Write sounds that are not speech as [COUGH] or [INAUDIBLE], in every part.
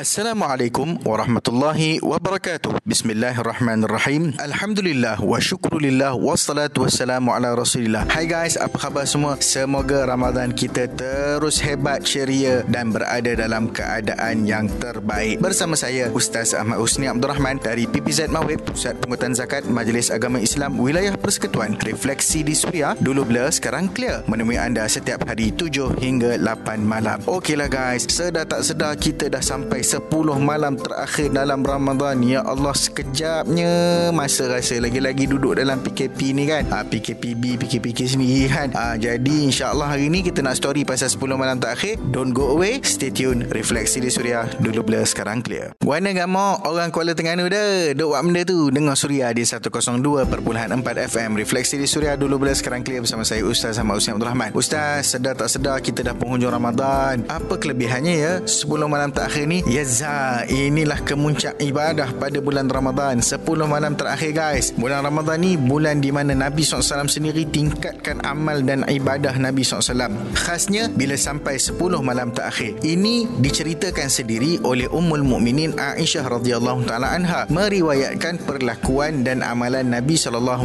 Assalamualaikum warahmatullahi wabarakatuh. Bismillahirrahmanirrahim. Alhamdulillah wa syukrulillah wassalatu wassalamu ala Rasulillah. Hai guys, apa khabar semua? Semoga Ramadan kita terus hebat, ceria dan berada dalam keadaan yang terbaik. Bersama saya Ustaz Ahmad Husni Abdul Rahman dari PPZ Mawib, Pusat Pengutan Zakat Majlis Agama Islam Wilayah Persekutuan. Refleksi di Suria dulu blur sekarang clear. Menemui anda setiap hari 7 hingga 8 malam. Okeylah guys, sedar tak sedar kita dah sampai 10 malam terakhir dalam Ramadan. Ya Allah sekejapnya masa rasa lagi-lagi duduk dalam PKP ni kan. Ha, PKPB, PKPK sendiri kan. Ha, jadi insyaAllah hari ni kita nak story pasal 10 malam terakhir. Don't go away. Stay tune. Refleksi di Suria. Dulu blur sekarang clear. Wana gak mau orang Kuala Terengganu dah. Duk buat benda tu. Dengar Suria di 102.4 FM. Refleksi di Suria. Dulu blur sekarang clear bersama saya Ustaz sama Ustaz Abdul Rahman. Ustaz sedar tak sedar kita dah penghujung Ramadan. Apa kelebihannya ya 10 malam terakhir ni? Ya Yeza, inilah kemuncak ibadah pada bulan Ramadan. 10 malam terakhir guys. Bulan Ramadan ni bulan di mana Nabi SAW sendiri tingkatkan amal dan ibadah Nabi SAW. Khasnya bila sampai 10 malam terakhir. Ini diceritakan sendiri oleh Ummul Mukminin Aisyah radhiyallahu taala anha meriwayatkan perlakuan dan amalan Nabi SAW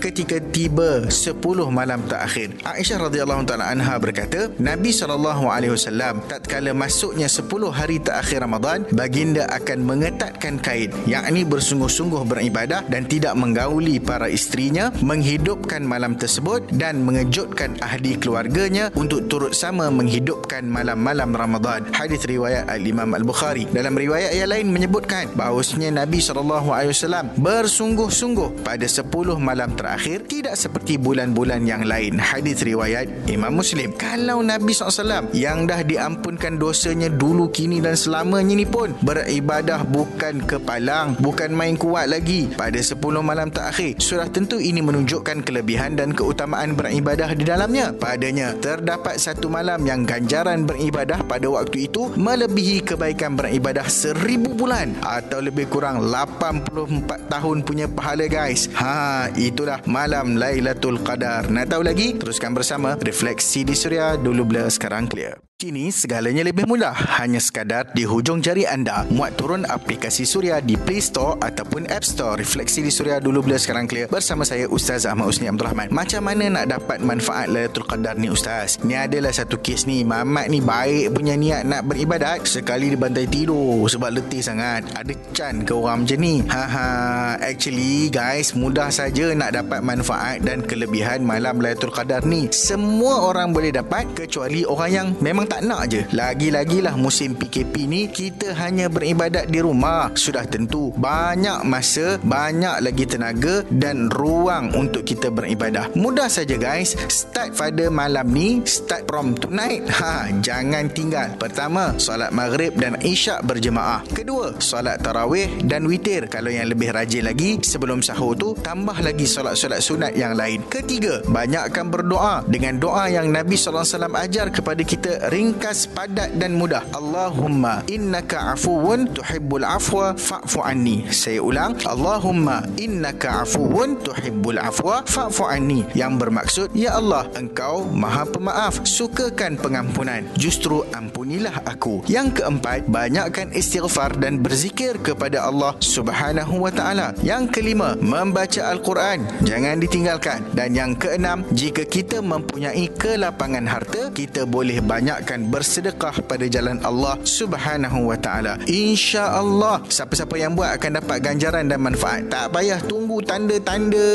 ketika tiba 10 malam terakhir. Aisyah radhiyallahu taala anha berkata, Nabi SAW tatkala masuknya 10 hari terakhir Ramadan, baginda akan mengetatkan kain, yakni bersungguh-sungguh beribadah dan tidak menggauli para isterinya, menghidupkan malam tersebut dan mengejutkan ahli keluarganya untuk turut sama menghidupkan malam-malam Ramadan. Hadis riwayat Al-Imam Al-Bukhari. Dalam riwayat yang lain menyebutkan bahawasanya Nabi SAW bersungguh-sungguh pada 10 malam terakhir tidak seperti bulan-bulan yang lain. Hadis riwayat Imam Muslim. Kalau Nabi SAW yang dah diampunkan dosanya dulu, kini dan selama utamanya ni pun beribadah bukan kepalang, bukan main kuat lagi pada 10 malam terakhir. Sudah tentu ini menunjukkan kelebihan dan keutamaan beribadah di dalamnya. Padanya terdapat satu malam yang ganjaran beribadah pada waktu itu melebihi kebaikan beribadah seribu bulan atau lebih kurang 84 tahun punya pahala guys. Ha, itulah malam Lailatul Qadar. Nak tahu lagi? Teruskan bersama Refleksi di Suria dulu blur sekarang clear. Kini segalanya lebih mudah. Hanya sekadar di hujung jari anda muat turun aplikasi Suria di Play Store ataupun App Store. Refleksi di Suria dulu bila sekarang clear bersama saya Ustaz Ahmad Usni Abdul Rahman. Macam mana nak dapat manfaat Lailatul Qadar ni Ustaz? Ni adalah satu kes ni. Mamat ni baik punya niat nak beribadat. Sekali dibantai tidur sebab letih sangat. Ada can ke orang macam ni? Haha. Actually guys, mudah saja nak dapat manfaat dan kelebihan malam Lailatul Qadar ni. Semua orang boleh dapat kecuali orang yang memang tak nak je. Lagi-lagilah musim PKP ni kita hanya beribadat di rumah. Sudah tentu banyak masa, banyak lagi tenaga dan ruang untuk kita beribadah. Mudah saja guys. Start pada malam ni, start from tonight. [LAUGHS] Ha, jangan tinggal. Pertama, solat maghrib dan isyak berjemaah. Kedua, solat tarawih dan witir. Kalau yang lebih rajin lagi, sebelum sahur tu tambah lagi solat-solat sunat yang lain. Ketiga, banyakkan berdoa dengan doa yang Nabi SAW ajar kepada kita ringkas, padat dan mudah. Allahumma innaka afuwun tuhibbul afwa fa'fu anni. Saya ulang. Allahumma innaka afuwun tuhibbul afwa fa'fu anni. Yang bermaksud, Ya Allah, engkau maha pemaaf. Sukakan pengampunan. Justru ampunilah aku. Yang keempat, banyakkan istighfar dan berzikir kepada Allah subhanahu wa ta'ala. Yang kelima, membaca Al-Quran. Jangan ditinggalkan. Dan yang keenam, jika kita mempunyai kelapangan harta, kita boleh banyak akan bersedekah pada jalan Allah Subhanahu wa taala. Insya-Allah siapa-siapa yang buat akan dapat ganjaran dan manfaat. Tak payah tunggu tanda-tanda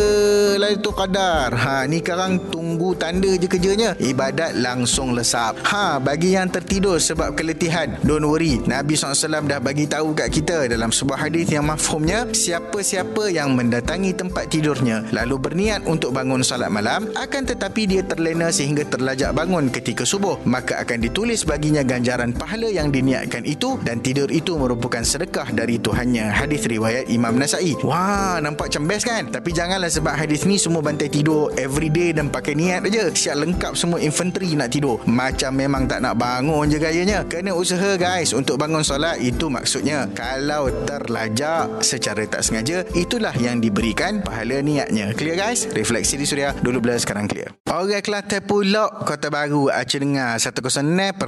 Lailatul Qadar. Ha ni sekarang tunggu tanda je kerjanya. Ibadat langsung lesap. Ha bagi yang tertidur sebab keletihan, don't worry. Nabi SAW dah bagi tahu kat kita dalam sebuah hadis yang mafhumnya siapa-siapa yang mendatangi tempat tidurnya lalu berniat untuk bangun salat malam akan tetapi dia terlena sehingga terlajak bangun ketika subuh maka akan ditulis baginya ganjaran pahala yang diniatkan itu dan tidur itu merupakan sedekah dari Tuhannya. Hadis riwayat Imam Nasai. Wah, nampak macam best kan? Tapi janganlah sebab hadis ni semua bantai tidur every day dan pakai niat aja. Siap lengkap semua infantry nak tidur. Macam memang tak nak bangun je guys percayanya. Kena usaha guys untuk bangun solat itu maksudnya. Kalau terlajak secara tak sengaja, itulah yang diberikan pahala niatnya. Clear guys? Refleksi di Suria dulu bila sekarang clear. Orang Kelantan Pulak Kota Baru Aceh dengar 106.1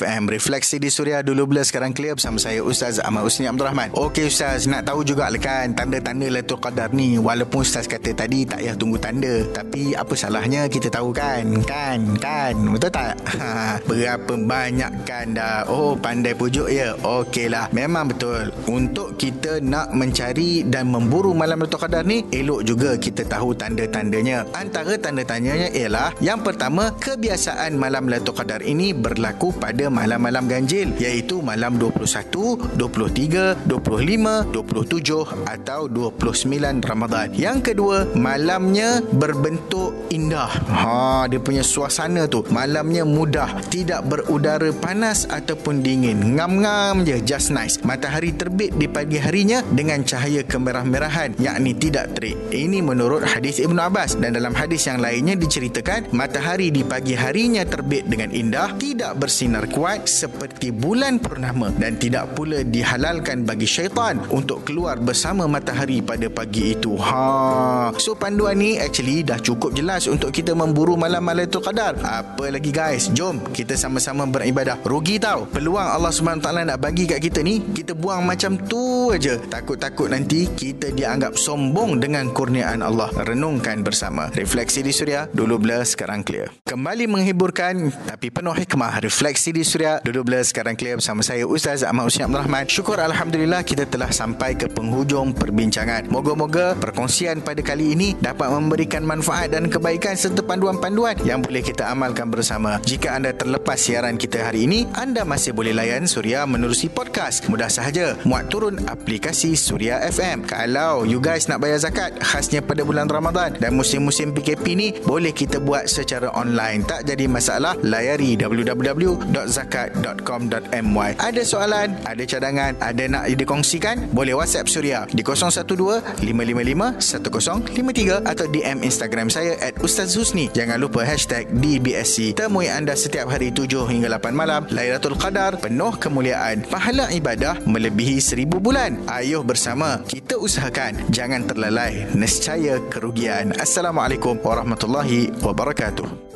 FM Refleksi di Suria dulu bila sekarang clear bersama saya Ustaz Ahmad Usni Abdul Rahman. Okey Ustaz nak tahu juga kan tanda-tanda Lailatul Qadar ni walaupun Ustaz kata tadi tak payah tunggu tanda tapi apa salahnya kita tahu kan kan kan betul tak? Ha, [LAUGHS] berapa banyak kan dah. Oh pandai pujuk ya? Okeylah memang betul. Untuk kita nak mencari dan memburu malam Lailatul Qadar ni elok juga kita tahu tanda-tandanya. Antara tanda-tandanya ialah yang pertama kebiasaan malam Lailatul Qadar ini berlaku pada malam-malam ganjil iaitu malam 21 23 25 27 atau 29 Ramadan. Yang kedua malamnya berbentuk indah. Ha dia punya suasana tu malamnya mudah tidak berudara panas ataupun dingin. Ngam-ngam je just nice. Matahari terbit di pagi harinya dengan cahaya kemerah-merahan yakni tidak terik. Ini menurut hadis Ibnu Abbas. Dan dalam hadis yang lainnya diceritakan matahari di pagi harinya terbit dengan indah tidak bersinar kuat seperti bulan purnama. Dan tidak pula dihalalkan bagi syaitan untuk keluar bersama matahari pada pagi itu. Ha. So panduan ni actually dah cukup jelas untuk kita memburu malam Lailatul Qadar. Apa lagi guys? Jom kita sama-sama beribadah. Rugi tau. Peluang Allah SWT nak bagi kat kita ni kita buang macam tu aja takut-takut nanti kita dianggap sombong dengan kurniaan Allah. Renungkan bersama. Refleksi di suria dulu blur sekarang clear. Kembali menghiburkan tapi penuh hikmah. Refleksi di suria dulu blur sekarang clear. Bersama saya Ustaz Ahmad Usni Abdul Rahman. Syukur Alhamdulillah kita telah sampai ke penghujung perbincangan. Moga-moga perkongsian pada kali ini dapat memberikan manfaat dan kebaikan serta panduan-panduan yang boleh kita amalkan bersama. Jika anda terlepas siaran kita hari ini anda masih boleh layan Suria menerusi podcast. Mudah sahaja muat turun aplikasi Suria FM kalau you guys nak bayar zakat khasnya pada bulan Ramadan dan musim-musim PKP ni boleh kita buat secara online. Tak jadi masalah layari www.zakat.com.my ada soalan ada cadangan ada nak dikongsikan? Boleh WhatsApp Suria di 012 555 1053 atau DM Instagram saya at Ustaz Husni. Jangan lupa hashtag DBSC temui anda setiap hari 7 hingga 8 malam Lailatul Qadar penuh kemuliaan. Pahala ibadah melebihi seribu bulan. Ayuh bersama. Kita usahakan jangan terlalai. Nescaya kerugian. Assalamualaikum warahmatullahi wabarakatuh